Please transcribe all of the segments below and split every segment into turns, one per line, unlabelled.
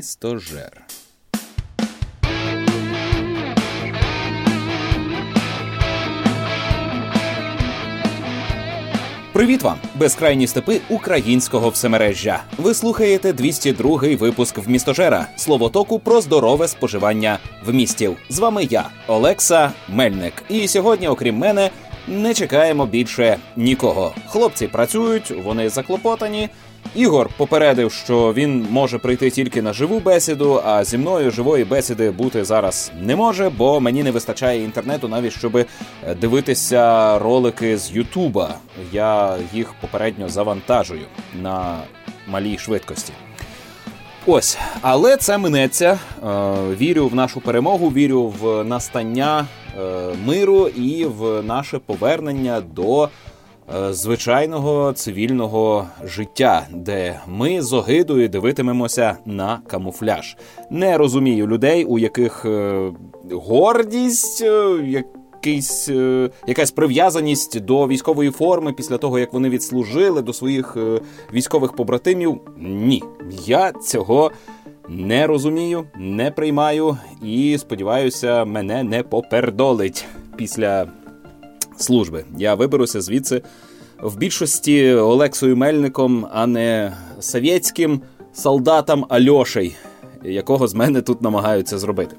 місто Жер. Привіт вам, безкрайні степи українського всемережжя. Ви слухаєте 202-й випуск в містожера словотоку про здорове споживання в містів. З вами я, Олекса Мельник. І сьогодні, окрім мене, не чекаємо більше нікого. Хлопці працюють, вони заклопотані. Ігор попередив, що він може прийти тільки на живу бесіду, а зі мною живої бесіди бути зараз не може, бо мені не вистачає інтернету, навіть щоб дивитися ролики з Ютуба. Я їх попередньо завантажую на малій швидкості. Ось, але це минеться. Е, вірю в нашу перемогу, вірю в настання е, миру і в наше повернення до. Е, звичайного цивільного життя, де ми з огидою дивитимемося на камуфляж. Не розумію людей, у яких е, гордість, е, якийсь, якась прив'язаність до військової форми після того, як вони відслужили до своїх військових побратимів. Ні, я цього. Не розумію, не приймаю і сподіваюся, мене не попердолить після служби. Я виберуся звідси в більшості Олексою Мельником, а не совєтським солдатом Альошей, якого з мене тут намагаються зробити.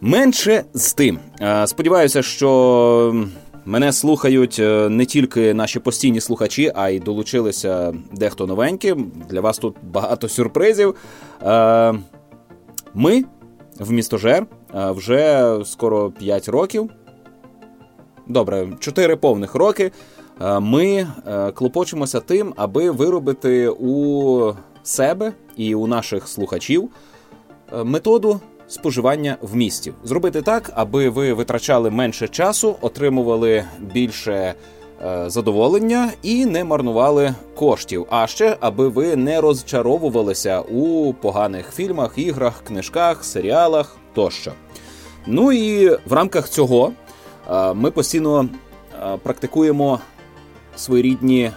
Менше з тим. Сподіваюся, що мене слухають е, не тільки наші постійні слухачі, а й долучилися дехто новенькі. Для вас тут багато сюрпризів. Ми в містожер вже скоро 5 років. Добре, 4 повних роки. Ми е, клопочемося тим, аби виробити у себе і у наших слухачів е, методу споживання в місті. Зробити так, аби ви витрачали менше часу, отримували більше. Е, задоволення і не марнували коштів, а ще аби ви не розчаровувалися у поганих фільмах, іграх, книжках, серіалах тощо. Ну і в рамках цього ми постійно практикуємо своєрідні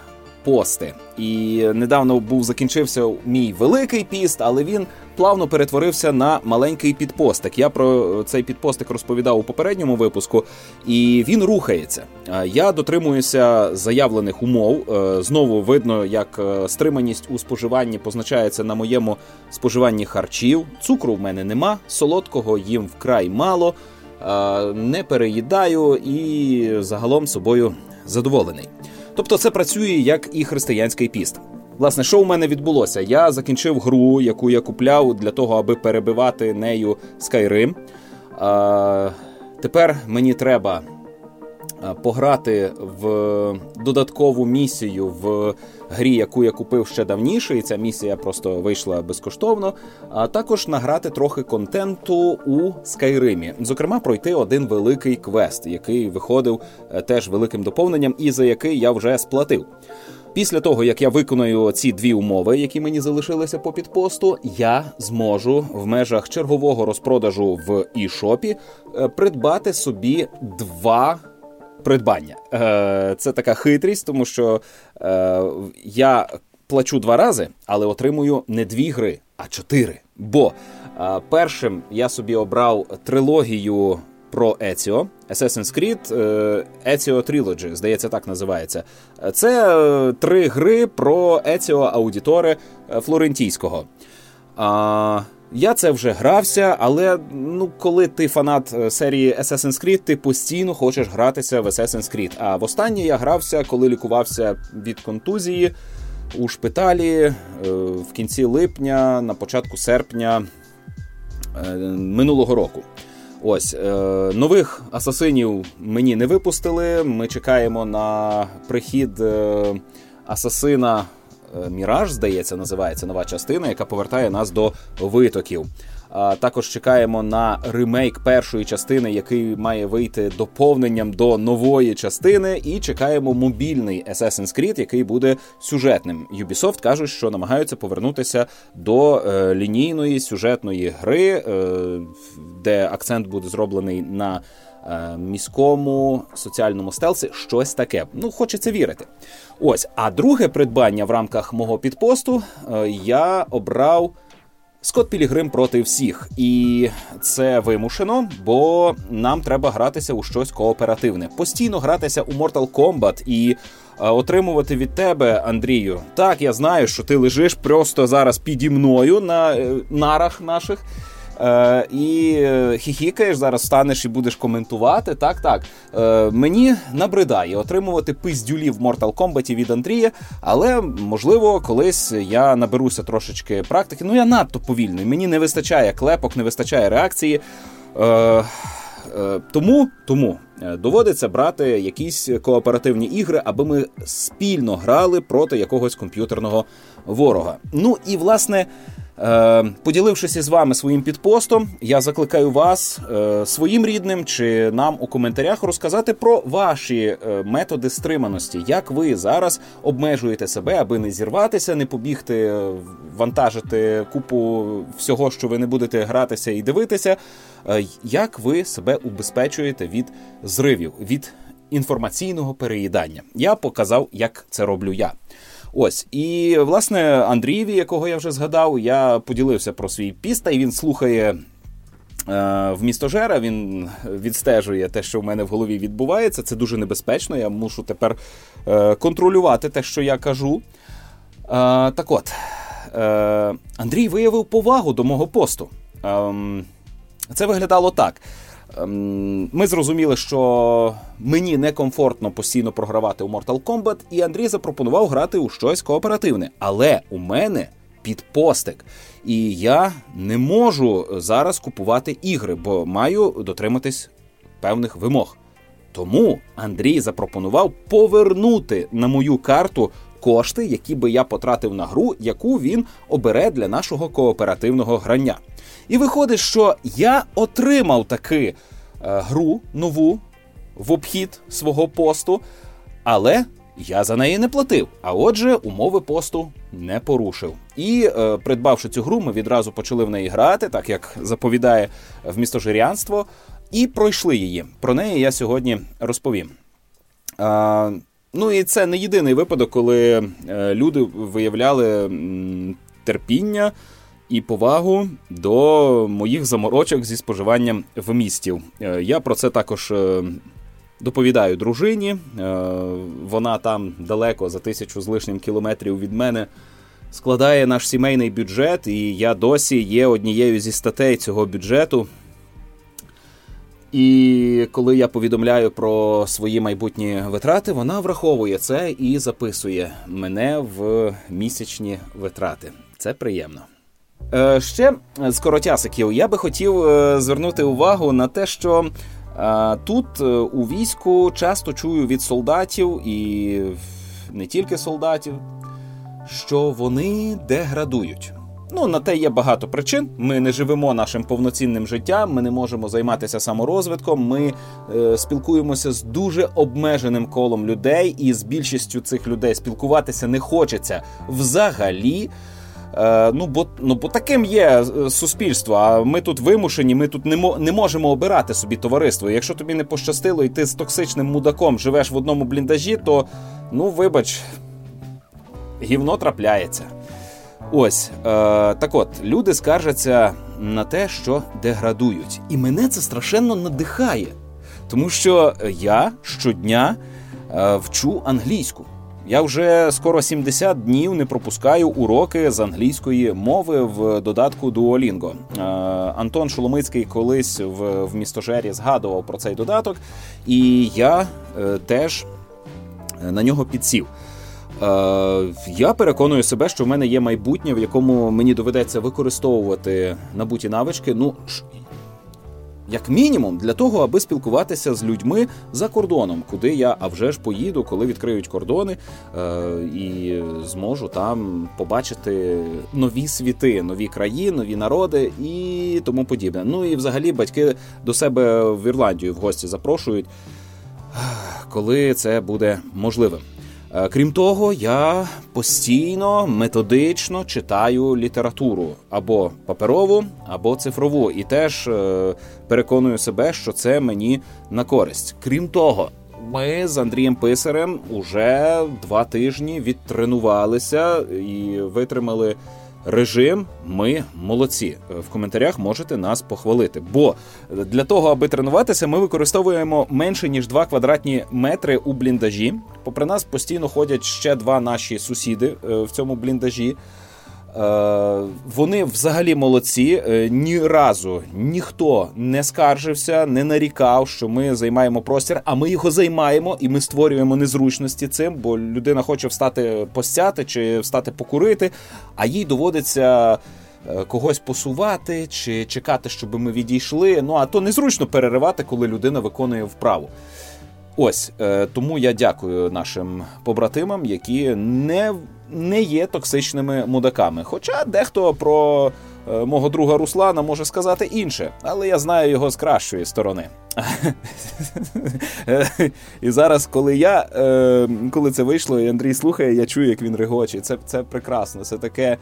пости. І недавно був закінчився мій великий піст, але він плавно перетворився на маленький підпостик. Я про цей підпостик розповідав у попередньому випуску, і він рухається. Я дотримуюся заявлених умов. Е, знову видно, як е, стриманість у споживанні позначається на моєму споживанні харчів. Цукру в мене нема, солодкого їм вкрай мало. Е, не переїдаю і загалом собою задоволений. Тобто це працює як і християнський піст. Власне, що у мене відбулося? Я закінчив гру, яку я купляв для того, аби перебивати нею Skyrim. А, Тепер мені треба пограти в додаткову місію в грі, яку я купив ще давніше, і ця місія просто вийшла безкоштовно. А також награти трохи контенту у Скайримі. Зокрема, пройти один великий квест, який виходив е, теж великим доповненням, і за який я вже сплатив. Після того, як я виконую ці дві умови, які мені залишилися по підпосту, я зможу в межах чергового розпродажу в ішопі е, придбати собі два придбання. Е, це така хитрість, тому що е, я плачу два рази, але отримую не дві гри, а чотири. Бо е, першим я собі обрав трилогію. Про Еціо, Assassin's Creed Ezio Trilogy, здається, так називається. Це три гри про Еціо Аудіторе Флорентійського. Я це вже грався, але ну коли ти фанат е, серії Assassin's Creed, ти постійно хочеш гратися в Assassin's Creed. А в останнє я грався, коли лікувався від контузії у шпиталі е, в кінці липня, на початку серпня е, минулого року. Ось нових асасинів мені не випустили. Ми чекаємо на прихід асасина Міраж, здається, називається нова частина, яка повертає нас до витоків. Також чекаємо на ремейк першої частини, який має вийти доповненням до нової частини. І чекаємо мобільний Assassin's Creed, який буде сюжетним. Ubisoft кажуть, що намагаються повернутися до е, лінійної сюжетної гри, е, де акцент буде зроблений на Е, міському соціальному стелсі щось таке. Ну, хочеться вірити. Ось, а друге придбання в рамках мого підпосту е, я обрав Скотт Пілігрим проти всіх, і це вимушено, бо нам треба гратися у щось кооперативне. Постійно гратися у Mortal Kombat і е, отримувати від тебе, Андрію. Так, я знаю, що ти лежиш просто зараз піді мною на е, нарах наших. Е, І е, хіхікаєш, зараз станеш і будеш коментувати. Так, так. Е, Мені набридає отримувати пиздюлів в Mortal Kombat від Андрія, але можливо, колись я наберуся трошечки практики. Ну я надто повільний. Мені не вистачає клепок, не вистачає реакції. Е, Е, тому тому е, доводиться брати якісь кооперативні ігри, аби ми спільно грали проти якогось комп'ютерного ворога. Ну і власне. Е, поділившись із вами своїм підпостом, я закликаю вас своїм рідним чи нам у коментарях розказати про ваші методи стриманості, як ви зараз обмежуєте себе, аби не зірватися, не побігти, вантажити купу всього, що ви не будете гратися і дивитися. Е, як ви себе убезпечуєте від зривів, від інформаційного переїдання? Я показав, як це роблю я. Ось і власне Андрієві, якого я вже згадав, я поділився про свій піст, й він слухає. Е, в містожера він відстежує те, що в мене в голові відбувається. Це дуже небезпечно. Я мушу тепер е, контролювати те, що я кажу. Так от, Андрій виявив повагу до мого посту. Ем, це виглядало так. Ем, ми зрозуміли, що мені некомфортно постійно програвати у Mortal Kombat, і Андрій запропонував грати у щось кооперативне. Але у мене підпостик. І я не можу зараз купувати ігри, бо маю дотриматись певних вимог. Тому Андрій запропонував повернути на мою карту кошти, які би я потратив на гру, яку він обере для нашого кооперативного грання. І виходить, що я отримав таки е, гру нову в обхід свого посту, але я за неї не платив. А отже, умови посту не порушив. І е, придбавши цю гру, ми відразу почали в неї грати, так як заповідає вмістожирянство, і пройшли її. Про неї я сьогодні розповім. Е, ну і це не єдиний випадок, коли е, люди виявляли терпіння і повагу до моїх заморочок зі споживанням вмістів. Е, я про це також е, доповідаю дружині. Е, вона там далеко за тисячу з лишнім кілометрів від мене. Складає наш сімейний бюджет, і я досі є однією зі статей цього бюджету. І коли я повідомляю про свої майбутні витрати, вона враховує це і записує мене в місячні витрати. Це приємно. Е, ще з коротясиків я би хотів е, звернути увагу на те, що е, тут у війську часто чую від солдатів і не тільки солдатів, що вони деградують. Ну, на те є багато причин. Ми не живемо нашим повноцінним життям, ми не можемо займатися саморозвитком. Ми е, спілкуємося з дуже обмеженим колом людей, і з більшістю цих людей спілкуватися не хочеться взагалі. Е, ну, бо ну, бо таким є е, суспільство. А ми тут вимушені, ми тут не не можемо обирати собі товариство. Якщо тобі не пощастило, і ти з токсичним мудаком живеш в одному бліндажі, то ну вибач, гівно трапляється. Ось е, так от люди скаржаться на те, що деградують. І мене це страшенно надихає, тому що я щодня е, вчу англійську. Я вже скоро 70 днів не пропускаю уроки з англійської мови в додатку Duolingo. Е, Антон Шоломицький колись в, в містожері згадував про цей додаток, і я е, теж на нього підсів. Е, я переконую себе, що в мене є майбутнє, в якому мені доведеться використовувати набуті навички. Ну як мінімум, для того, аби спілкуватися з людьми за кордоном, куди я а вже ж поїду, коли відкриють кордони, е, і зможу там побачити нові світи, нові краї, нові народи і тому подібне. Ну і взагалі батьки до себе в Ірландію в гості запрошують, коли це буде можливим. Е, крім того, я постійно методично читаю літературу або паперову, або цифрову, і теж е, переконую себе, що це мені на користь. Крім того, ми з Андрієм Писарем уже два тижні відтренувалися і витримали режим, ми молодці. В коментарях можете нас похвалити. Бо для того, аби тренуватися, ми використовуємо менше ніж 2 квадратні метри у бліндажі. Попри нас постійно ходять ще два наші сусіди е, в цьому бліндажі. Е, вони взагалі молодці. Е, ні разу ніхто не скаржився, не нарікав, що ми займаємо простір, а ми його займаємо і ми створюємо незручності цим, бо людина хоче встати постяти чи встати покурити, а їй доводиться. Е, когось посувати чи чекати, щоб ми відійшли. Ну а то незручно переривати, коли людина виконує вправу. Ось тому я дякую нашим побратимам, які не не є токсичними мудаками. Хоча дехто про е, мого друга Руслана може сказати інше, але я знаю його з кращої сторони. І зараз, коли я е, коли це вийшло, і Андрій слухає, я чую, як він регоче. Це це прекрасно, це таке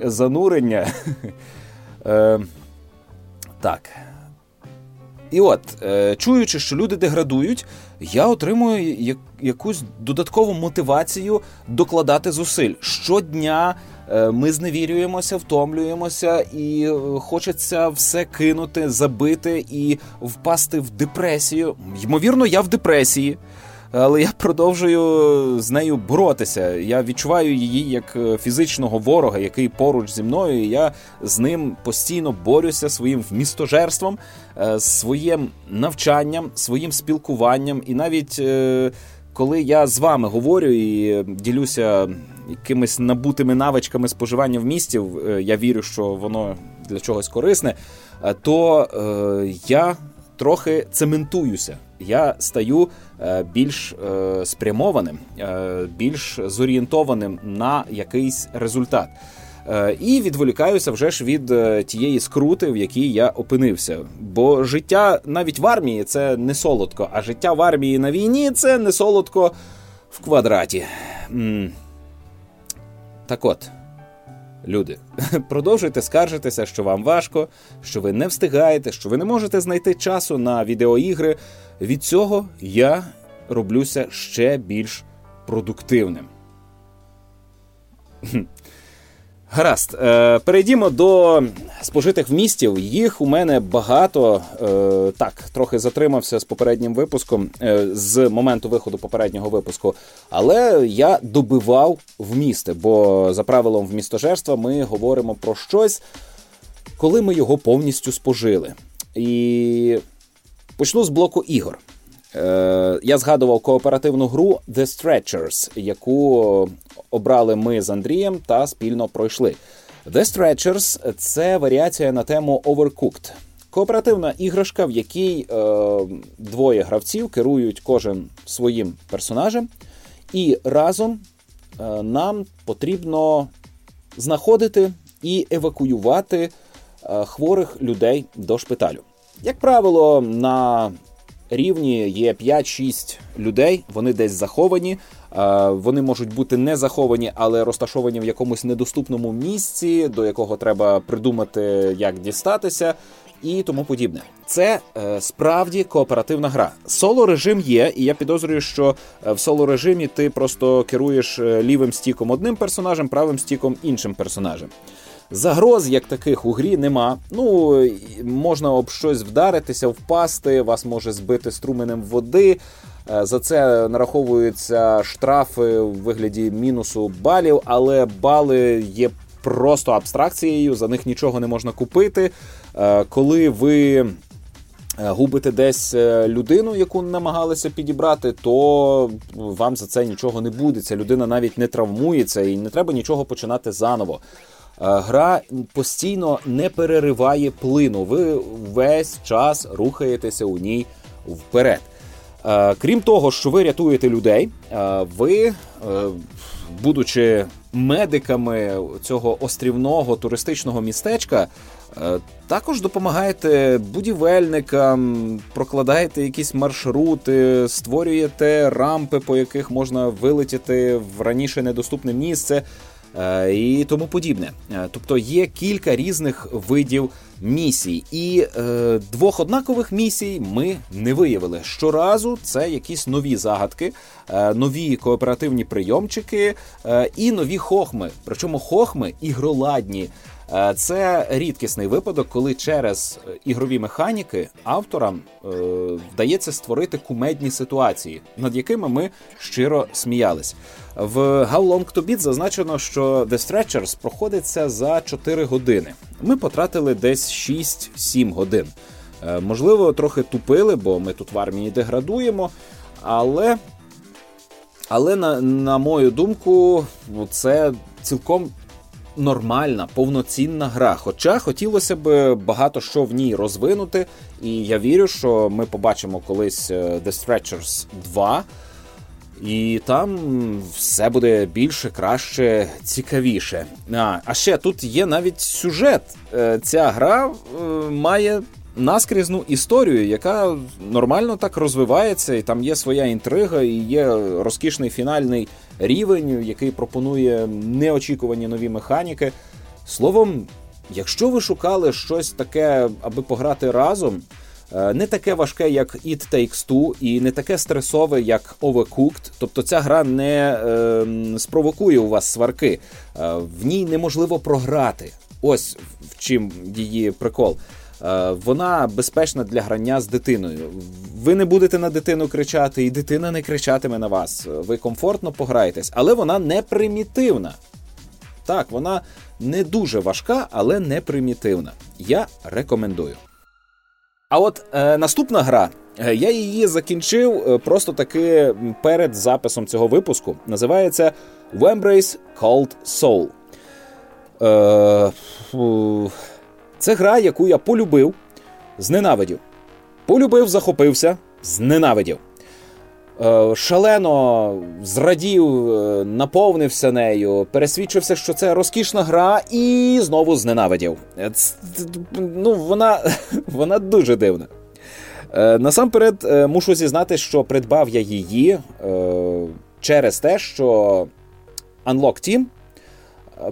занурення. Е, так. І от, е, чуючи, що люди деградують, я отримую якусь додаткову мотивацію докладати зусиль. Щодня е, ми зневірюємося, втомлюємося, і е, хочеться все кинути, забити і впасти в депресію. Ймовірно, я в депресії але я продовжую з нею боротися. Я відчуваю її як е, фізичного ворога, який поруч зі мною. і Я з ним постійно борюся своїм вмістожерством, е, своїм навчанням, своїм спілкуванням, і навіть е, коли я з вами говорю і ділюся якимись набутими навичками споживання в місті, я вірю, що воно для чогось корисне, то я трохи цементуюся. Я стаю більш е, спрямованим, е, більш зорієнтованим на якийсь результат. І відволікаюся вже ж від тієї скрути, в якій я опинився. Бо життя навіть в армії це не солодко, а життя в армії на війні це не солодко в квадраті. Так от. Люди, продовжуйте скаржитися, що вам важко, що ви не встигаєте, що ви не можете знайти часу на відеоігри. Від цього я роблюся ще більш продуктивним. Гаразд, е, перейдімо до спожитих вмістів. Їх у мене багато. Е, так, трохи затримався з попереднім випуском е, з моменту виходу попереднього випуску. Але я добивав вмісти, бо за правилом вмістожерства ми говоримо про щось, коли ми його повністю спожили. І почну з блоку ігор. Я згадував кооперативну гру The Stretchers, яку обрали ми з Андрієм та спільно пройшли. The Stretchers – це варіація на тему Overcooked. Кооперативна іграшка, в якій е, двоє гравців керують кожен своїм персонажем, і разом е, нам потрібно знаходити і евакуювати е, хворих людей до шпиталю. Як правило, на рівні є 5-6 людей, вони десь заховані. Вони можуть бути не заховані, але розташовані в якомусь недоступному місці, до якого треба придумати, як дістатися. І тому подібне, це е, справді кооперативна гра. Соло режим є, і я підозрюю, що е, в соло режимі ти просто керуєш е, лівим стіком одним персонажем, правим стіком іншим персонажем. Загроз як таких у грі нема. Ну можна об щось вдаритися, впасти, вас може збити струменем води. Е, за це нараховуються штрафи в вигляді мінусу балів, але бали є просто абстракцією, за них нічого не можна купити. Е, коли ви е, губите десь людину, яку намагалися підібрати, то вам за це нічого не буде. Ця людина навіть не травмується і не треба нічого починати заново. Гра постійно не перериває плину. Ви весь час рухаєтеся у ній вперед. Е, крім того, що ви рятуєте людей, е, ви, е, будучи медиками цього острівного туристичного містечка, також допомагаєте будівельникам, прокладаєте якісь маршрути, створюєте рампи, по яких можна вилетіти в раніше недоступне місце. Е, і тому подібне. Е, тобто є кілька різних видів місій, і е, двох однакових місій ми не виявили. Щоразу це якісь нові загадки, е, нові кооперативні прийомчики е, і нові хохми. Причому хохми ігроладні. Е, це рідкісний випадок, коли через е, ігрові механіки авторам е, вдається створити кумедні ситуації, над якими ми щиро сміялись. В How Long to Beat зазначено, що The Stretchers проходиться за 4 години. Ми потратили десь 6-7 годин. Можливо, трохи тупили, бо ми тут в армії деградуємо, але. Але на на мою думку, це цілком нормальна, повноцінна гра. Хоча хотілося б багато що в ній розвинути, і я вірю, що ми побачимо колись е, The Stretchers 2. І там все буде більше, краще, цікавіше. А а ще тут є навіть сюжет. Е, ця гра е, має наскрізну історію, яка нормально так розвивається, і там є своя інтрига, і є розкішний фінальний рівень, який пропонує неочікувані нові механіки. Словом, якщо ви шукали щось таке, аби пограти разом. Е, не таке важке, як It Takes Two, і не таке стресове, як Overcooked. Тобто ця гра не е, спровокує у вас сварки, е, в ній неможливо програти. Ось в чим її прикол. Е, вона безпечна для грання з дитиною. Ви не будете на дитину кричати, і дитина не кричатиме на вас. Ви комфортно пограєтесь, але вона не примітивна. Так, вона не дуже важка, але не примітивна. Я рекомендую. А от е, наступна гра. Е, я її закінчив е, просто таки перед записом цього випуску. Називається Wembrace Cold Soul. Е, це гра, яку я полюбив, зненавидів. Полюбив, захопився, зненавидів. Е, шалено зрадів, е, наповнився нею, пересвідчився, що це розкішна гра, і знову зненавидів. Е, ну, Вона вона дуже дивна. Насамперед, мушу зізнати, що придбав я її через те, що Unlock Team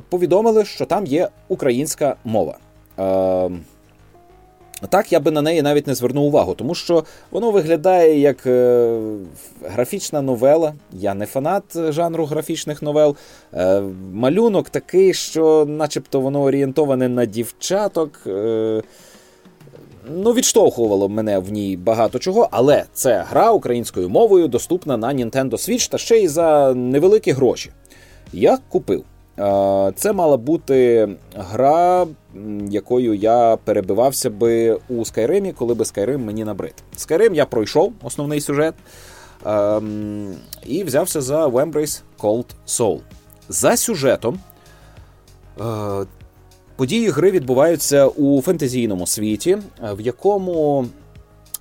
повідомили, що там є українська мова. Ем, так, я би на неї навіть не звернув увагу, тому що воно виглядає як е, графічна новела. Я не фанат жанру графічних новел. Е, малюнок такий, що, начебто, воно орієнтоване на дівчаток. Е, ну, відштовхувало мене в ній багато чого, але це гра українською мовою, доступна на Nintendo Switch та ще й за невеликі гроші. Я купив. Це мала бути гра, якою я перебивався би у Skyrim, коли би Skyrim мені набрид. Skyrim я пройшов основний сюжет і взявся за Wembrace Cold Soul. За сюжетом. Події гри відбуваються у фентезійному світі, в якому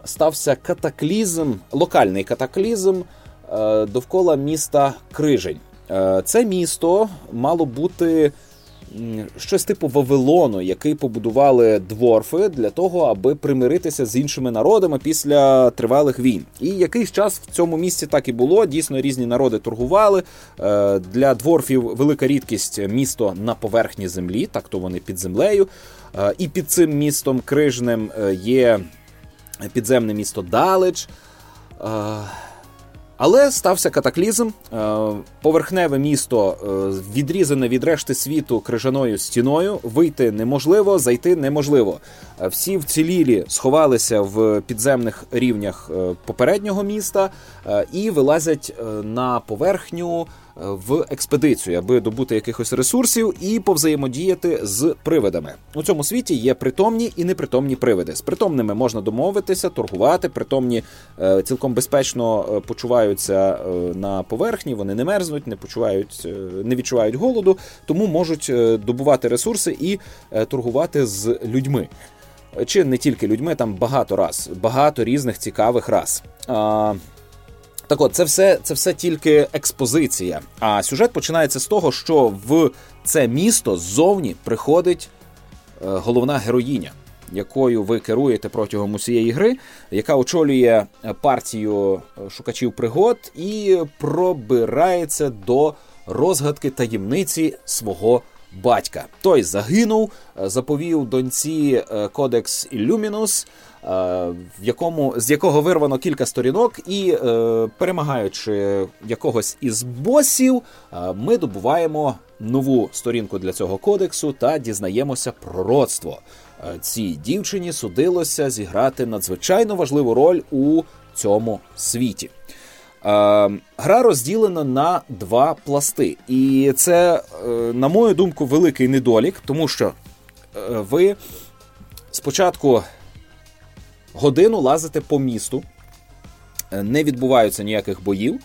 стався катаклізм, локальний катаклізм довкола міста Крижень. Е, це місто мало бути щось типу Вавилону, який побудували дворфи для того, аби примиритися з іншими народами після тривалих війн. І якийсь час в цьому місці так і було. Дійсно, різні народи торгували. Е, для дворфів велика рідкість місто на поверхні землі, так то вони під землею. Е, і під цим містом крижним є підземне місто Далеч. Але стався катаклізм. Е, поверхневе місто е, відрізане від решти світу крижаною стіною. Вийти неможливо, зайти неможливо. Е, всі вцілілі сховалися в підземних рівнях попереднього міста і вилазять на поверхню в експедицію, аби добути якихось ресурсів і повзаємодіяти з привидами. У цьому світі є притомні і непритомні привиди. З притомними можна домовитися, торгувати. Притомні е, цілком безпечно е, почуваються е, на поверхні, вони не мерзнуть, не почувають, не відчувають голоду, тому можуть добувати ресурси і торгувати з людьми. Чи не тільки людьми, там багато раз, багато різних цікавих рас. Так от, це все це все тільки експозиція. А сюжет починається з того, що в це місто ззовні приходить е, головна героїня, якою ви керуєте протягом усієї гри, яка очолює партію е, шукачів пригод і пробирається до розгадки таємниці свого батька. Той загинув, е, заповів доньці е, Кодекс Ілюмінус, е, в якому з якого вирвано кілька сторінок, і перемагаючи якогось із босів, ми добуваємо нову сторінку для цього кодексу та дізнаємося пророцтво. Цій дівчині судилося зіграти надзвичайно важливу роль у цьому світі. Е, гра розділена на два пласти, і це, е, на мою думку, великий недолік, тому що е, ви спочатку годину лазите по місту, не відбуваються ніяких боїв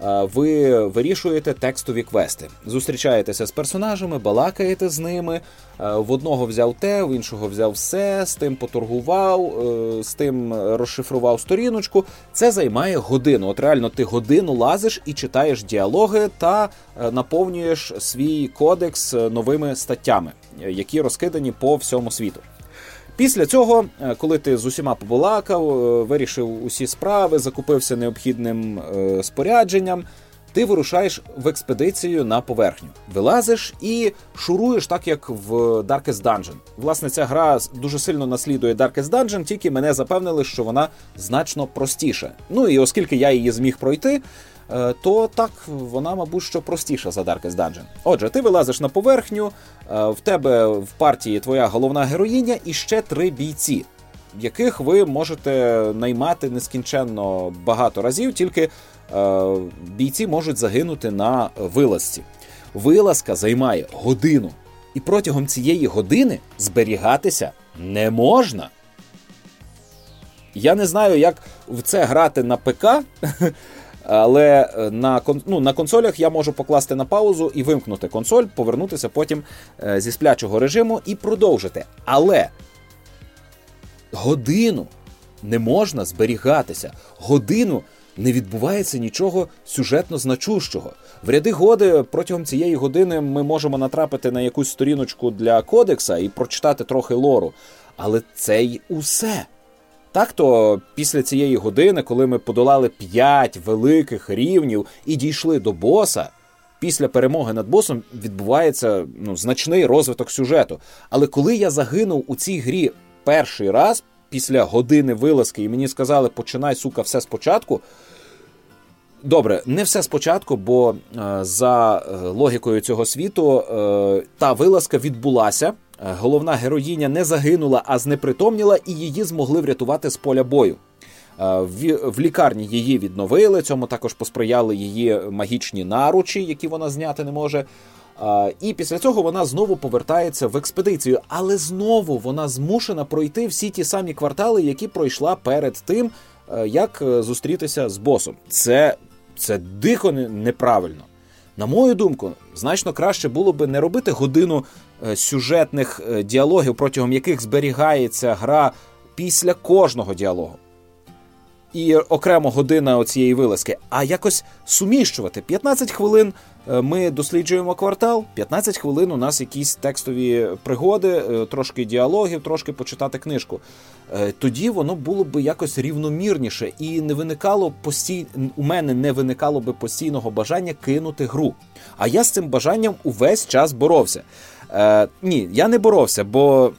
ви вирішуєте текстові квести. Зустрічаєтеся з персонажами, балакаєте з ними. В одного взяв те, в іншого взяв все, з тим поторгував, е, з тим розшифрував сторіночку. Це займає годину. От реально ти годину лазиш і читаєш діалоги та е, наповнюєш свій кодекс новими статтями, які розкидані по всьому світу. Після цього, е, коли ти з усіма побалакав, е, вирішив усі справи, закупився необхідним е, спорядженням, ти вирушаєш в експедицію на поверхню, вилазиш і шуруєш так, як в Darkest Dungeon. Власне, ця гра дуже сильно наслідує Darkest Dungeon, тільки мене запевнили, що вона значно простіша. Ну і оскільки я її зміг пройти. Е, то так вона, мабуть, що простіша за Darkest Dungeon. Отже, ти вилазиш на поверхню, е, в тебе в партії твоя головна героїня і ще три бійці, яких ви можете наймати нескінченно багато разів, тільки е, бійці можуть загинути на вилазці. Вилазка займає годину, і протягом цієї години зберігатися не можна. Я не знаю, як в це грати на ПК. Але е, на ну, на консолях я можу покласти на паузу і вимкнути консоль, повернутися потім е, зі сплячого режиму і продовжити. Але годину не можна зберігатися. Годину не відбувається нічого сюжетно значущого. В ряди годи протягом цієї години ми можемо натрапити на якусь сторіночку для кодекса і прочитати трохи лору. Але це й усе. Так то після цієї години, коли ми подолали п'ять великих рівнів і дійшли до боса, після перемоги над босом відбувається ну, значний розвиток сюжету. Але коли я загинув у цій грі перший раз, після години вилазки, і мені сказали, починай, сука, все спочатку. Добре, не все спочатку, бо е, за е, логікою цього світу е, та вилазка відбулася. Е, головна героїня не загинула, а знепритомніла, і її змогли врятувати з поля бою. Е, в лікарні її відновили. Цьому також посприяли її магічні наручі, які вона зняти не може. Е, і після цього вона знову повертається в експедицію, але знову вона змушена пройти всі ті самі квартали, які пройшла перед тим, як зустрітися з босом. Це, Це дико неправильно. На мою думку, значно краще було би не робити годину сюжетних е, діалогів, протягом яких зберігається гра після кожного діалогу. І окремо година цієї вилазки, а якось суміщувати 15 хвилин Е, ми досліджуємо квартал, 15 хвилин у нас якісь текстові пригоди, е, трошки діалогів, трошки почитати книжку. Е, тоді воно було б якось рівномірніше і не виникало постій... у мене не виникало би постійного бажання кинути гру. А я з цим бажанням увесь час боровся. Е, Ні, я не боровся, бо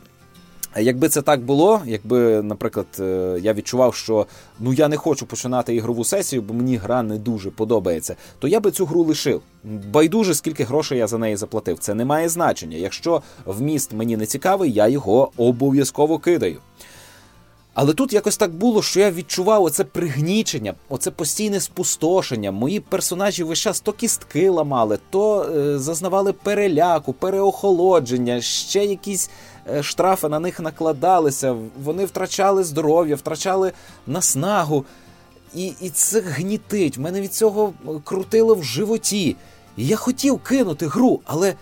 Якби це так було, якби, наприклад, е, я відчував, що ну я не хочу починати ігрову сесію, бо мені гра не дуже подобається, то я би цю гру лишив. Байдуже, скільки грошей я за неї заплатив. Це не має значення. Якщо вміст мені не цікавий, я його обов'язково кидаю. Але тут якось так було, що я відчував оце пригнічення, оце постійне спустошення. Мої персонажі весь час то кістки ламали, то е, зазнавали переляку, переохолодження, ще якісь е, штрафи на них накладалися. Вони втрачали здоров'я, втрачали наснагу. І і це гнітить. Мене від цього крутило в животі. І я хотів кинути гру, але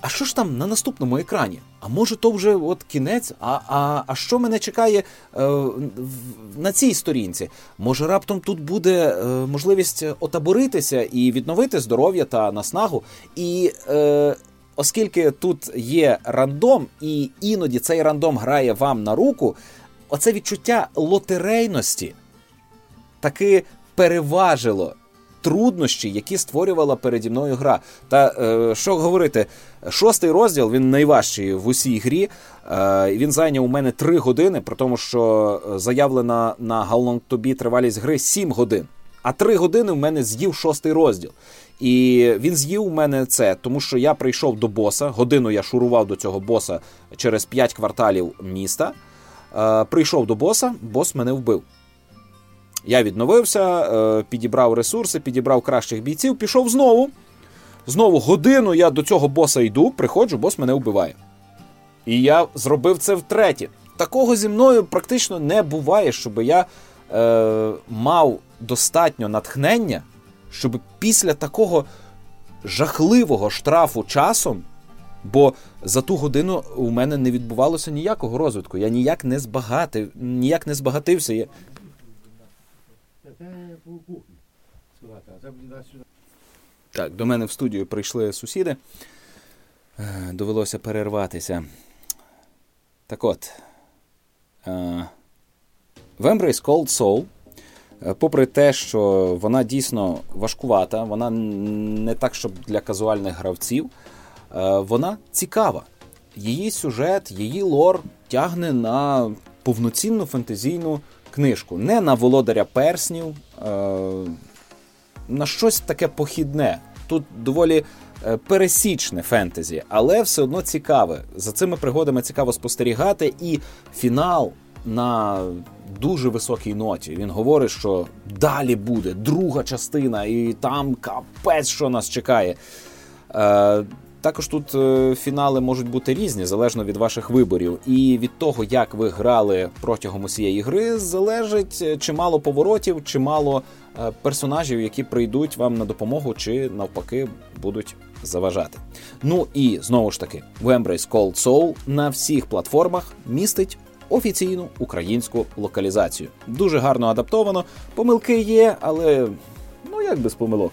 а що ж там на наступному екрані? А може, то вже от кінець? А а, а що мене чекає е, на цій сторінці? Може, раптом тут буде е, можливість отаборитися і відновити здоров'я та наснагу? І е, оскільки тут є рандом, і іноді цей рандом грає вам на руку, оце відчуття лотерейності таки переважило труднощі, які створювала переді мною гра. Та е, що говорити, шостий розділ він найважчий в усій грі. Е, він зайняв у мене 3 години, при тому, що заявлена на How Be тривалість гри 7 годин. А 3 години в мене з'їв шостий розділ. І він з'їв у мене це, тому що я прийшов до боса. Годину я шурував до цього боса через 5 кварталів міста. Е, прийшов до боса, бос мене вбив. Я відновився, е, підібрав ресурси, підібрав кращих бійців, пішов знову. Знову годину я до цього боса йду, приходжу, бос мене вбиває. І я зробив це втретє. Такого зі мною практично не буває, щоб я е, мав достатньо натхнення, щоб після такого жахливого штрафу часом. Бо за ту годину у мене не відбувалося ніякого розвитку. Я ніяк не збагатив, ніяк не збагатився. Я... Так, до мене в студію прийшли сусіди. Е, довелося перерватися. Так от. Е, в Embrace Cold Soul, е, попри те, що вона дійсно важкувата, вона не так, щоб для казуальних гравців, вона цікава. Її сюжет, її лор тягне на повноцінну фентезійну книжку. Не на володаря перснів, на щось таке похідне. Тут доволі е, пересічне фентезі, але все одно цікаве. За цими пригодами цікаво спостерігати. І фінал на дуже високій ноті. Він говорить, що далі буде друга частина, і там капець, що нас чекає. Е, також тут е, фінали можуть бути різні, залежно від ваших виборів. І від того, як ви грали протягом усієї гри, залежить чимало поворотів, чимало Е, персонажів, які прийдуть вам на допомогу, чи навпаки будуть заважати. Ну і знову ж таки, в Embrace Cold Soul на всіх платформах містить офіційну українську локалізацію. Дуже гарно адаптовано. Помилки є, але ну як без помилок.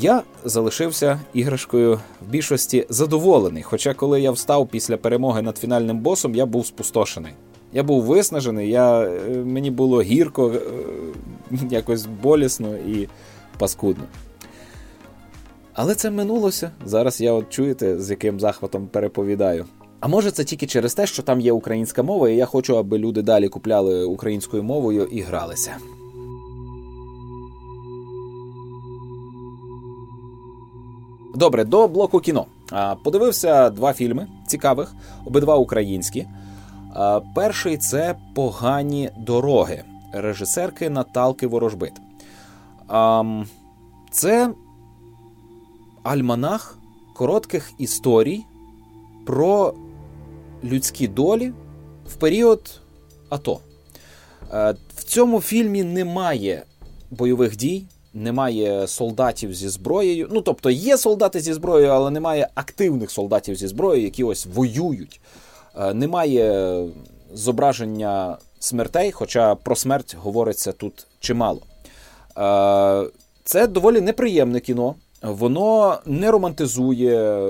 Я залишився іграшкою в більшості задоволений. Хоча, коли я встав після перемоги над фінальним босом, я був спустошений. Я був виснажений, я, е, мені було гірко, е, якось болісно і паскудно. Але це минулося. Зараз я от чуєте, з яким захватом переповідаю. А може це тільки через те, що там є українська мова, і я хочу, аби люди далі купляли українською мовою і гралися. Добре, до блоку кіно. Подивився два фільми цікавих, обидва українські. Перший це погані дороги режисерки Наталки Ворожбит. Це альманах коротких історій про людські долі в період АТО. Е, в цьому фільмі немає бойових дій, немає солдатів зі зброєю. Ну, тобто, є солдати зі зброєю, але немає активних солдатів зі зброєю, які ось воюють. Е, немає зображення смертей, хоча про смерть говориться тут чимало. Е, це доволі неприємне кіно. Воно не романтизує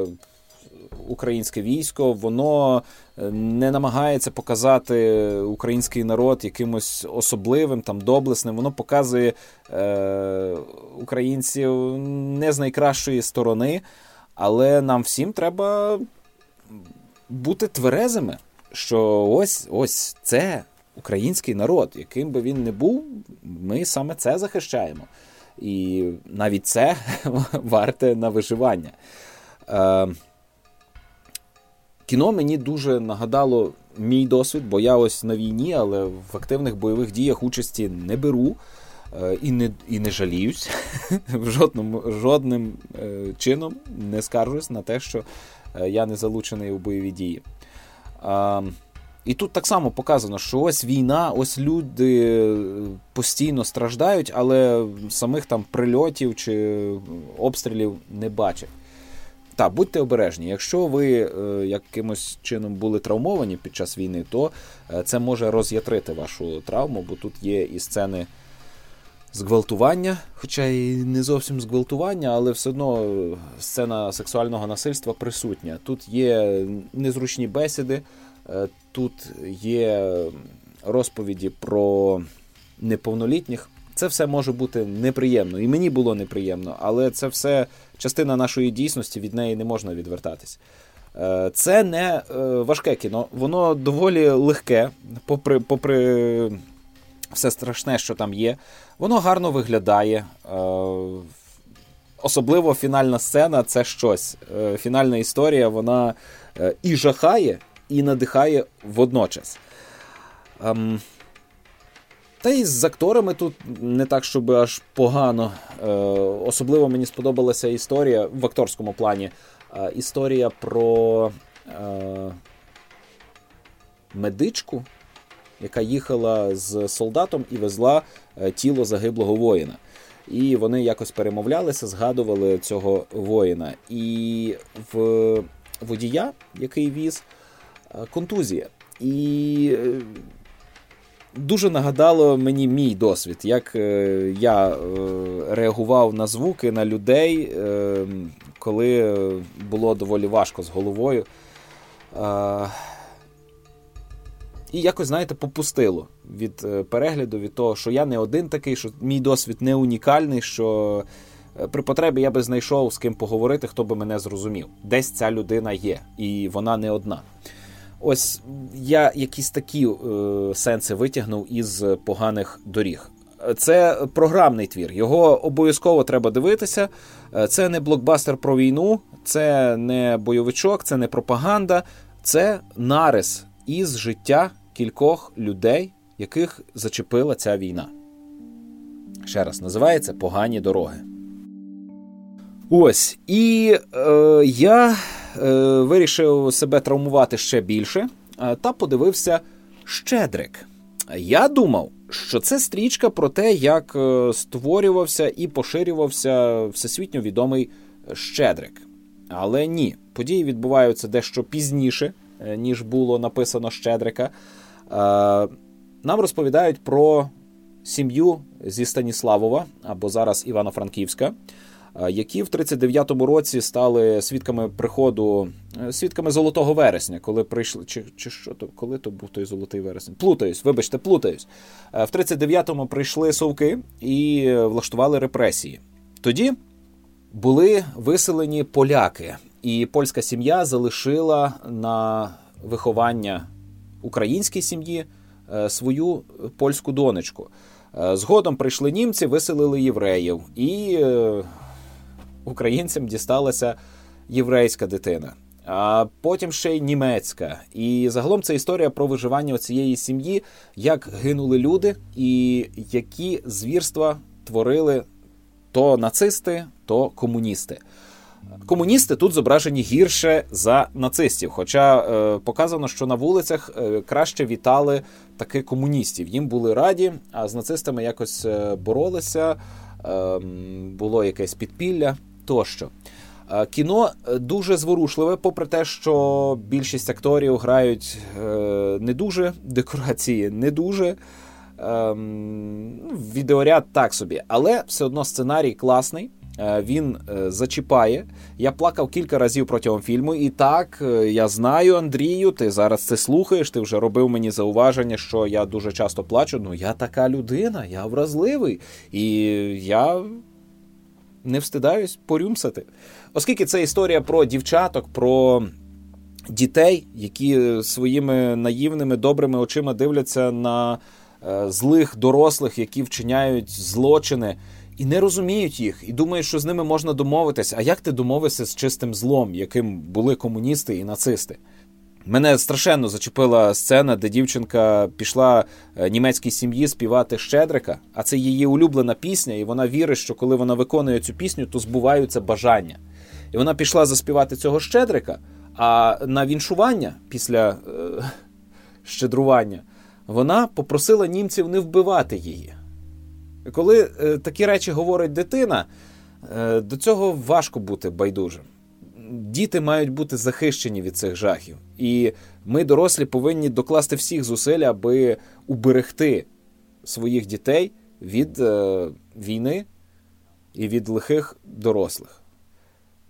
українське військо, воно е, не намагається показати український народ якимось особливим, там доблесним. Воно показує е, українців не з найкращої сторони, але нам всім треба бути тверезими, що ось ось це український народ, яким би він не був, ми саме це захищаємо. І навіть це варте на виживання. Е, Кіно мені дуже нагадало мій досвід, бо я ось на війні, але в активних бойових діях участі не беру е, і не і не жаліюсь. Жодним, жодним е, чином не скаржусь на те, що е, я не залучений у бойові дії. І тут так само показано, що ось війна, ось люди постійно страждають, але самих там прильотів чи обстрілів не бачать. Так, будьте обережні. Якщо ви е, якимось чином були травмовані під час війни, то е, це може роз'ятрити вашу травму, бо тут є і сцени зґвалтування, хоча і не зовсім зґвалтування, але все одно сцена сексуального насильства присутня. Тут є незручні бесіди. Е, тут є розповіді про неповнолітніх Це все може бути неприємно, і мені було неприємно, але це все частина нашої дійсності, від неї не можна відвертатись. Е, це не е, важке кіно, воно доволі легке, попри попри все страшне, що там є. Воно гарно виглядає. Е, особливо фінальна сцена це щось. Фінальна історія вона і жахає, і надихає водночас. Та і з акторами тут не так, щоб аж погано. Особливо мені сподобалася історія в акторському плані історія про е, медичку, яка їхала з солдатом і везла е, тіло загиблого воїна. І вони якось перемовлялися, згадували цього воїна. І в водія, який віз, е, контузія. І дуже нагадало мені мій досвід, як я реагував на звуки, на людей, коли було доволі важко з головою. І якось, знаєте, попустило від е, перегляду, від того, що я не один такий, що мій досвід не унікальний, що е, при потребі я би знайшов з ким поговорити, хто би мене зрозумів. Десь ця людина є, і вона не одна. Ось я якісь такі е, сенси витягнув із поганих доріг. Це програмний твір. Його обов'язково треба дивитися. Е, це не блокбастер про війну, це не бойовичок, це не пропаганда, це нарис із життя кількох людей, яких зачепила ця війна. Ще раз називається Погані дороги. Ось. І е, я е, вирішив себе травмувати ще більше е, та подивився Щедрик. Я думав, що це стрічка про те, як е, створювався і поширювався всесвітньо відомий Щедрик. Але ні, події відбуваються дещо пізніше, е, ніж було написано Щедрика. Нам розповідають про сім'ю зі Станіславова або зараз Івано-Франківська які в 39-му році стали свідками приходу, е, свідками Золотого вересня, коли прийшли. Чи чи що то, коли то був той золотий вересень? Плутаюсь, вибачте, плутаюсь. Е, в 39-му прийшли совки і влаштували репресії. Тоді були виселені поляки, і польська сім'я залишила на виховання українській сім'ї е, свою польську донечку. Згодом прийшли німці, виселили євреїв і українцям дісталася єврейська дитина, а потім ще й німецька. І загалом це історія про виживання цієї сім'ї, як гинули люди, і які звірства творили то нацисти, то комуністи. Комуністи тут зображені гірше за нацистів. Хоча е, показано, що на вулицях е, краще вітали таки комуністів. Їм були раді, а з нацистами якось е, боролися, е, було якесь підпілля тощо. Е, кіно е, дуже зворушливе, попри те, що більшість акторів грають е, не дуже, декорації не дуже. Ем, відеоряд так собі, але все одно сценарій класний. Він зачіпає. Я плакав кілька разів протягом фільму, і так я знаю, Андрію, ти зараз це слухаєш. Ти вже робив мені зауваження, що я дуже часто плачу. Ну я така людина, я вразливий. І я не встидаюсь порюмсати. Оскільки це історія про дівчаток, про дітей, які своїми наївними добрими очима дивляться на е, злих дорослих, які вчиняють злочини. І не розуміють їх, і думають, що з ними можна домовитись. А як ти домовишся з чистим злом, яким були комуністи і нацисти? Мене страшенно зачепила сцена, де дівчинка пішла е, німецькій сім'ї співати Щедрика, а це її улюблена пісня, і вона вірить, що коли вона виконує цю пісню, то збуваються бажання. І вона пішла заспівати цього Щедрика, а на віншування після е, щедрування вона попросила німців не вбивати її. Коли е, такі речі говорить дитина, е, до цього важко бути байдужим діти мають бути захищені від цих жахів. І ми, дорослі, повинні докласти всіх зусиль, аби уберегти своїх дітей від е, війни і від лихих дорослих.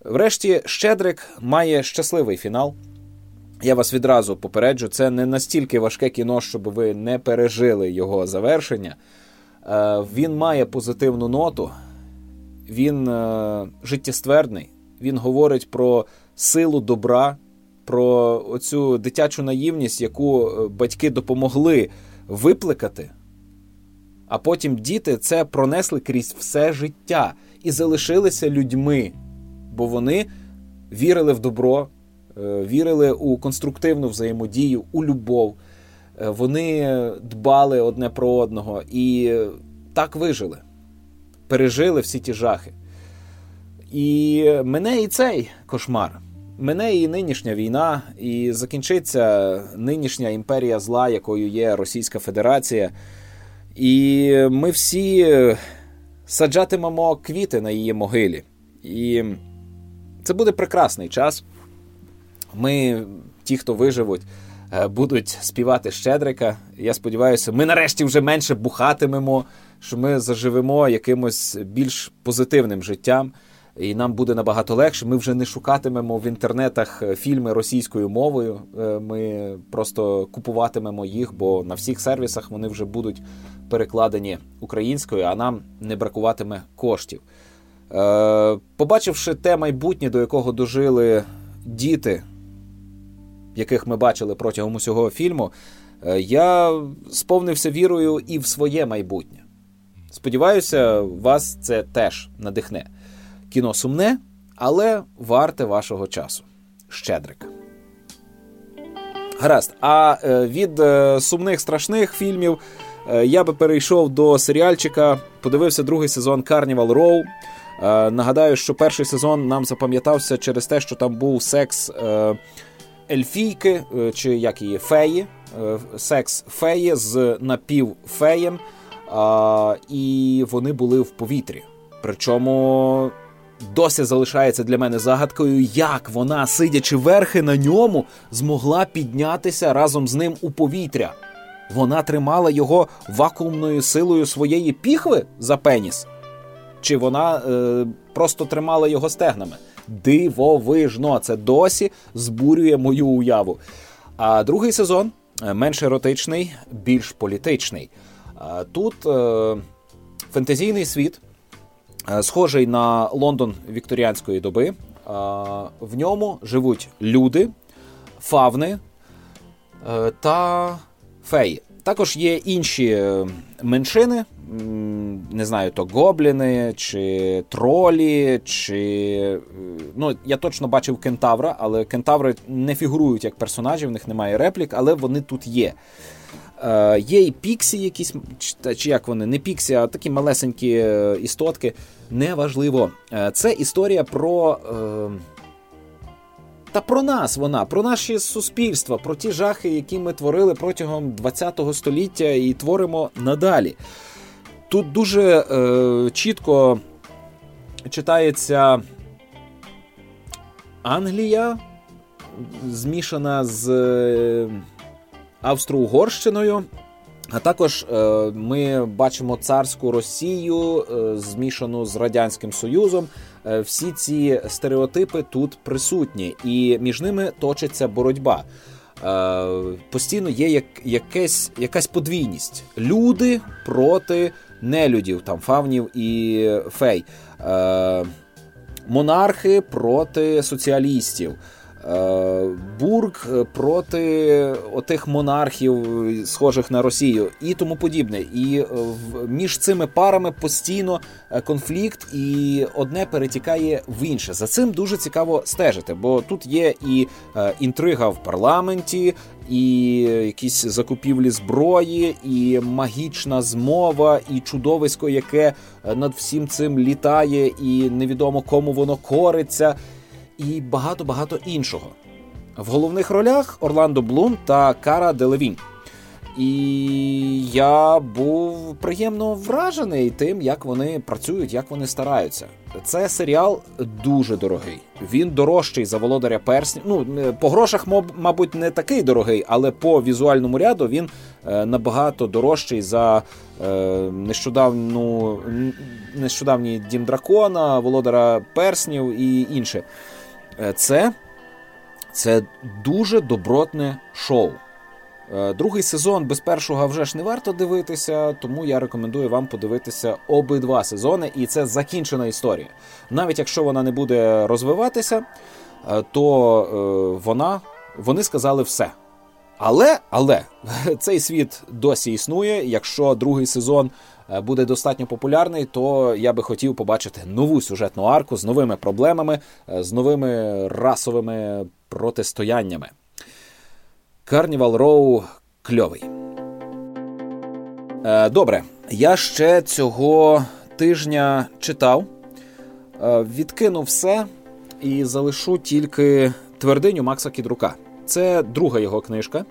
Врешті, Щедрик має щасливий фінал. Я вас відразу попереджу, це не настільки важке кіно, щоб ви не пережили його завершення. Він має позитивну ноту, він життєствердний, він говорить про силу добра, про оцю дитячу наївність, яку батьки допомогли випликати. А потім діти це пронесли крізь все життя і залишилися людьми, бо вони вірили в добро, е, вірили у конструктивну взаємодію, у любов. Е, вони дбали одне про одного і так вижили, пережили всі ті жахи. І мене і цей кошмар. Мене і нинішня війна, і закінчиться нинішня імперія зла, якою є Російська Федерація. І ми всі саджатимемо квіти на її могилі. І це буде прекрасний час. Ми, ті, хто виживуть, е, будуть співати Щедрика. Я сподіваюся, ми нарешті вже менше бухатимемо, що ми заживемо якимось більш позитивним життям. І нам буде набагато легше. Ми вже не шукатимемо в інтернетах е, фільми російською мовою. Е, ми просто купуватимемо їх, бо на всіх сервісах вони вже будуть перекладені українською, а нам не бракуватиме коштів. Е, побачивши те майбутнє, до якого дожили діти, яких ми бачили протягом усього фільму, я сповнився вірою і в своє майбутнє. Сподіваюся, вас це теж надихне. Кіно сумне, але варте вашого часу. Щедрик. Гаразд. А е, від е, сумних страшних фільмів е, я би перейшов до серіальчика. Подивився другий сезон Carnival Row. Нагадаю, що перший сезон нам запам'ятався через те, що там був секс ельфійки, чи як її феї, секс феї з напівфеєм, і вони були в повітрі. Причому досі залишається для мене загадкою, як вона, сидячи верхи на ньому, змогла піднятися разом з ним у повітря. Вона тримала його вакуумною силою своєї піхви за пеніс? Чи вона е, просто тримала його стегнами? Дивовижно, це досі збурює мою уяву. А другий сезон е, менш еротичний, більш політичний. Тут е, фентезійний світ схожий на Лондон вікторіанської доби. Е, в ньому живуть люди, фавни е, та феї. Також є інші меншини, не знаю, то гобліни, чи тролі, чи. Ну, я точно бачив кентавра, але кентаври не фігурують як персонажі, в них немає реплік, але вони тут є. Е, Є і піксі, якісь, чи як вони, не піксі, а такі малесенькі е, істотки. Неважливо. Е, це історія про. Та про нас вона, про наші суспільства, про ті жахи, які ми творили протягом ХХ століття і творимо надалі. Тут дуже е, чітко читається Англія, змішана з. Австро-Угорщиною. А також е, ми бачимо царську Росію, е, змішану з Радянським Союзом. Е, всі ці стереотипи тут присутні, і між ними точиться боротьба. Постійно є як, якесь, якась подвійність: люди проти нелюдів, там фавнів і фей, монархи проти соціалістів. Е, Бург е, проти отих монархів, схожих на Росію, і тому подібне. І е, між цими парами постійно конфлікт, і одне перетікає в інше. За цим дуже цікаво стежити, бо тут є і інтрига в парламенті, і якісь закупівлі зброї, і магічна змова, і чудовисько, яке над всім цим літає, і невідомо кому воно кориться і багато-багато іншого. В головних ролях Орландо Блум та Кара Делевін. І я був приємно вражений тим, як вони працюють, як вони стараються. Це серіал дуже дорогий. Він дорожчий за володаря перснів. Ну по грошах, мабуть, не такий дорогий, але по візуальному ряду він е, набагато дорожчий за е, нещодавну нещодавній дім дракона, володаря перснів і інше. Е, це, це дуже добротне шоу. Е, другий сезон без першого вже ж не варто дивитися, тому я рекомендую вам подивитися обидва сезони, і це закінчена історія. Навіть якщо вона не буде розвиватися, е, то вона вони сказали все. Але але цей світ досі існує. Якщо другий сезон буде достатньо популярний, то я би хотів побачити нову сюжетну арку з новими проблемами, з новими расовими протистояннями. Карнівал Роу кльовий. Е, Добре, я ще цього тижня читав, е, відкинув все і залишу тільки твердиню Макса Кідрука. Це друга його книжка.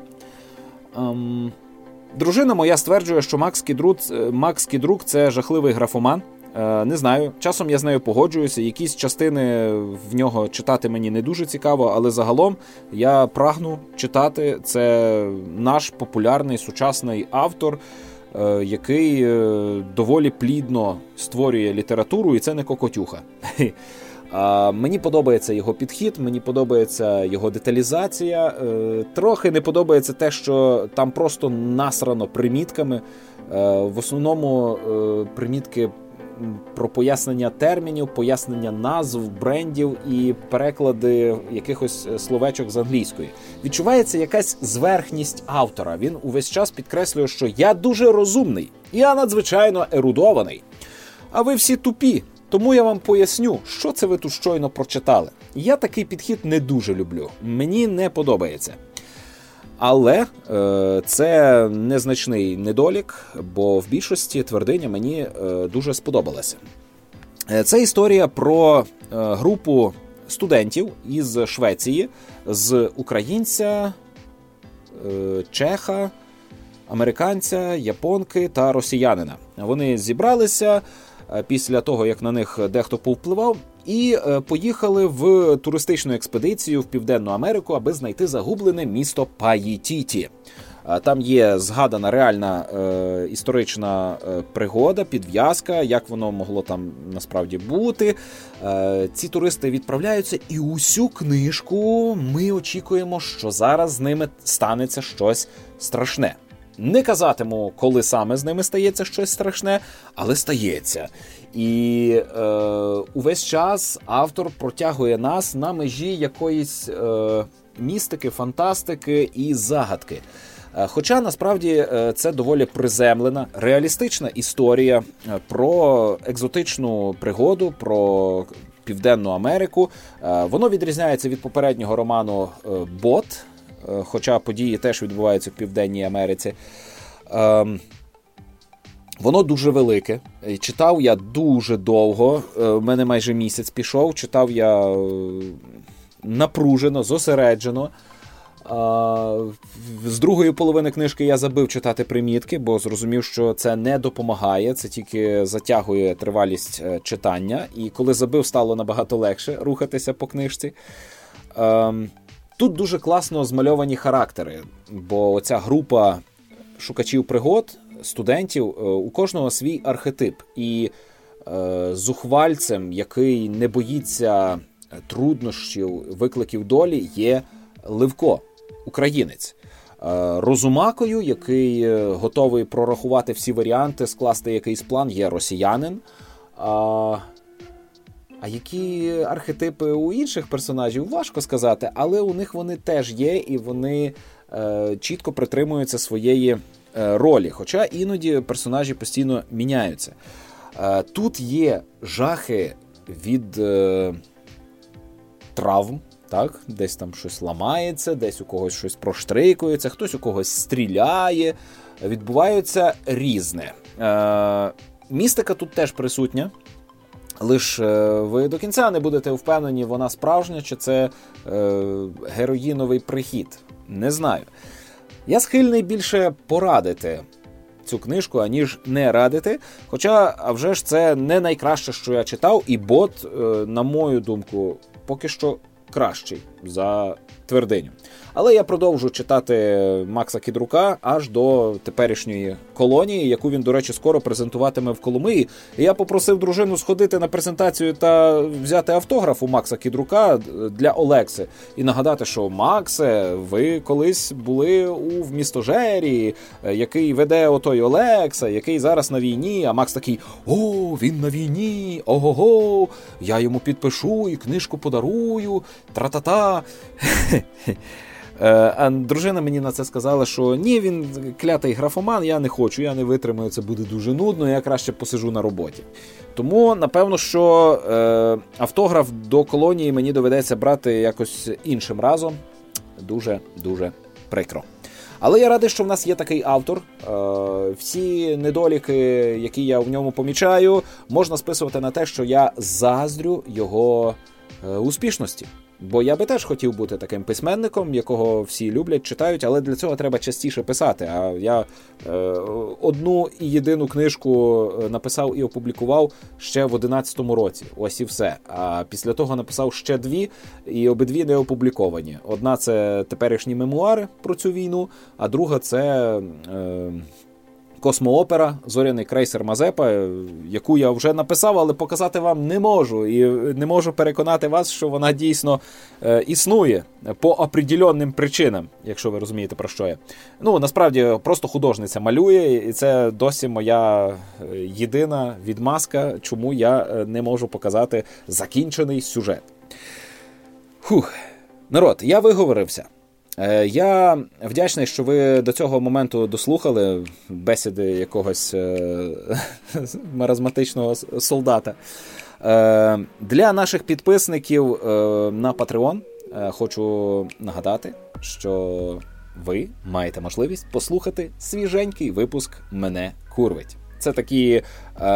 Дружина моя стверджує, що Макс Кідрук, Макс Кідрук це жахливий графоман. Е, не знаю. Часом я з нею погоджуюся. Якісь частини в нього читати мені не дуже цікаво, але загалом я прагну читати. Це наш популярний сучасний автор, е, який е, доволі плідно створює літературу, і це не кокотюха. Мені подобається його підхід, мені подобається його деталізація. Трохи не подобається те, що там просто насрано примітками. В основному примітки про пояснення термінів, пояснення назв, брендів і переклади якихось е, словечок з англійської. Відчувається якась зверхність автора. Він увесь час підкреслює, що я дуже розумний, я надзвичайно ерудований. А ви всі тупі. Тому я вам поясню, що це ви тут щойно прочитали. Я такий підхід не дуже люблю. Мені не подобається. Але е, це незначний недолік, бо в більшості твердиня мені е, дуже сподобалася. Е, це історія про е, групу студентів із Швеції, з українця, е, чеха, американця, японки та росіянина. Вони зібралися після того, як на них дехто повпливав, і е, поїхали в туристичну експедицію в Південну Америку, аби знайти загублене місто Паїтіті. Там є згадана реальна е, історична е, пригода, підв'язка, як воно могло там насправді бути. Е, ці туристи відправляються, і усю книжку ми очікуємо, що зараз з ними станеться щось страшне. Не казатиму, коли саме з ними стається щось страшне, але стається. І е, увесь час автор протягує нас на межі якоїсь е, містики, фантастики і загадки. Е, хоча насправді е, це доволі приземлена, реалістична історія е, про екзотичну пригоду, про Південну Америку. Воно відрізняється від попереднього роману Бот, хоча події теж відбуваються в Південній Америці. Ем, Воно дуже велике. Читав я дуже довго. У е, мене майже місяць пішов. Читав я е, напружено, зосереджено. З другої половини книжки я забив читати примітки, бо зрозумів, що це не допомагає, це тільки затягує тривалість е, читання. І коли забив, стало набагато легше рухатися по книжці. Тут дуже класно змальовані характери, бо оця група шукачів пригод студентів, е, у кожного свій архетип. І е, зухвальцем, який не боїться труднощів, викликів долі, є Ливко, українець. Е, розумакою, який готовий прорахувати всі варіанти, скласти якийсь план, є росіянин. А які архетипи у інших персонажів важко сказати, але у них вони теж є, і вони е, чітко притримуються своєї Е, ролі, хоча іноді персонажі постійно міняються. Е, тут є жахи від е, травм, так? десь там щось ламається, десь у когось щось проштрикується, хтось у когось стріляє. Відбувається різне. Містика тут теж присутня. Лиш ви до кінця не будете впевнені, вона справжня, чи це героїновий прихід. Не знаю. Я схильний більше порадити цю книжку, аніж не радити. Хоча, а вже ж це не найкраще, що я читав, і бот, е, на мою думку, поки що кращий за твердиню. Але я продовжу читати Макса Кідрука аж до теперішньої колонії, яку він, до речі, скоро презентуватиме в Коломиї. Я попросив дружину сходити на презентацію та взяти автограф у Макса Кідрука для Олекси і нагадати, що Максе, ви колись були у в містожері, який веде отой Олекса, який зараз на війні. А Макс такий: О, він на війні! Ого, го я йому підпишу і книжку подарую. Тра-та-та. Е, а дружина мені на це сказала, що ні, він клятий графоман, я не хочу, я не витримаю, це буде дуже нудно, я краще посижу на роботі. Тому, напевно, що е, автограф до колонії мені доведеться брати якось іншим разом. Дуже-дуже прикро. Але я радий, що в нас є такий автор. Е, всі недоліки, які я в ньому помічаю, можна списувати на те, що я заздрю його е, успішності. Бо я би теж хотів бути таким письменником, якого всі люблять, читають, але для цього треба частіше писати. А я е, одну і єдину книжку е, написав і опублікував ще в 11-му році. Ось і все. А після того написав ще дві, і обидві не опубліковані. Одна це теперішні мемуари про цю війну, а друга це. Е, космоопера Зоряний крейсер Мазепа, яку я вже написав, але показати вам не можу. І не можу переконати вас, що вона дійсно е, існує по определенним причинам, якщо ви розумієте, про що я. Ну, насправді, просто художниця малює, і це досі моя е, єдина відмазка, чому я е, не можу показати закінчений сюжет. Фух, народ, я виговорився. Е, я вдячний, що ви до цього моменту дослухали бесіди якогось е, маразматичного солдата. Е, для наших підписників на Patreon хочу нагадати, що ви маєте можливість послухати свіженький випуск Мене курвить. Це такі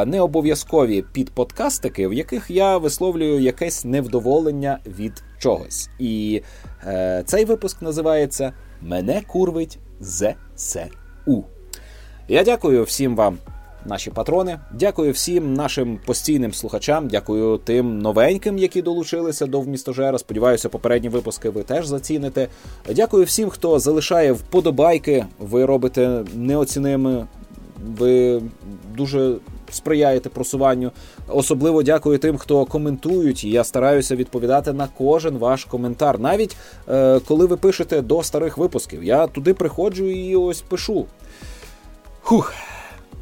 необов'язкові підподкастики, в яких я висловлюю якесь невдоволення від чогось. І е, цей випуск називається Мене курвить ЗСУ. Я дякую всім вам, наші патрони. Дякую всім нашим постійним слухачам. Дякую тим новеньким, які долучилися до вмістожера. Сподіваюся, попередні випуски ви теж заціните. Дякую всім, хто залишає вподобайки. Ви робите неоціними. Ви дуже сприяєте просуванню. Особливо дякую тим, хто коментують. Я стараюся відповідати на кожен ваш коментар. Навіть е, коли ви пишете до старих випусків, я туди приходжу і ось пишу. Хух.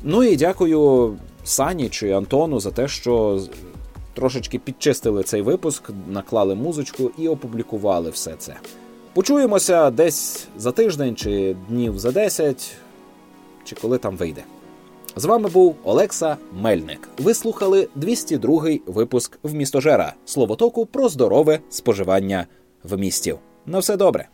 Ну і дякую Сані чи Антону за те, що трошечки підчистили цей випуск, наклали музичку і опублікували все це. Почуємося десь за тиждень чи днів за 10, чи коли там вийде. З вами був Олекса Мельник. Ви слухали 202-й випуск в містожера словотоку про здорове споживання в місті. На все добре.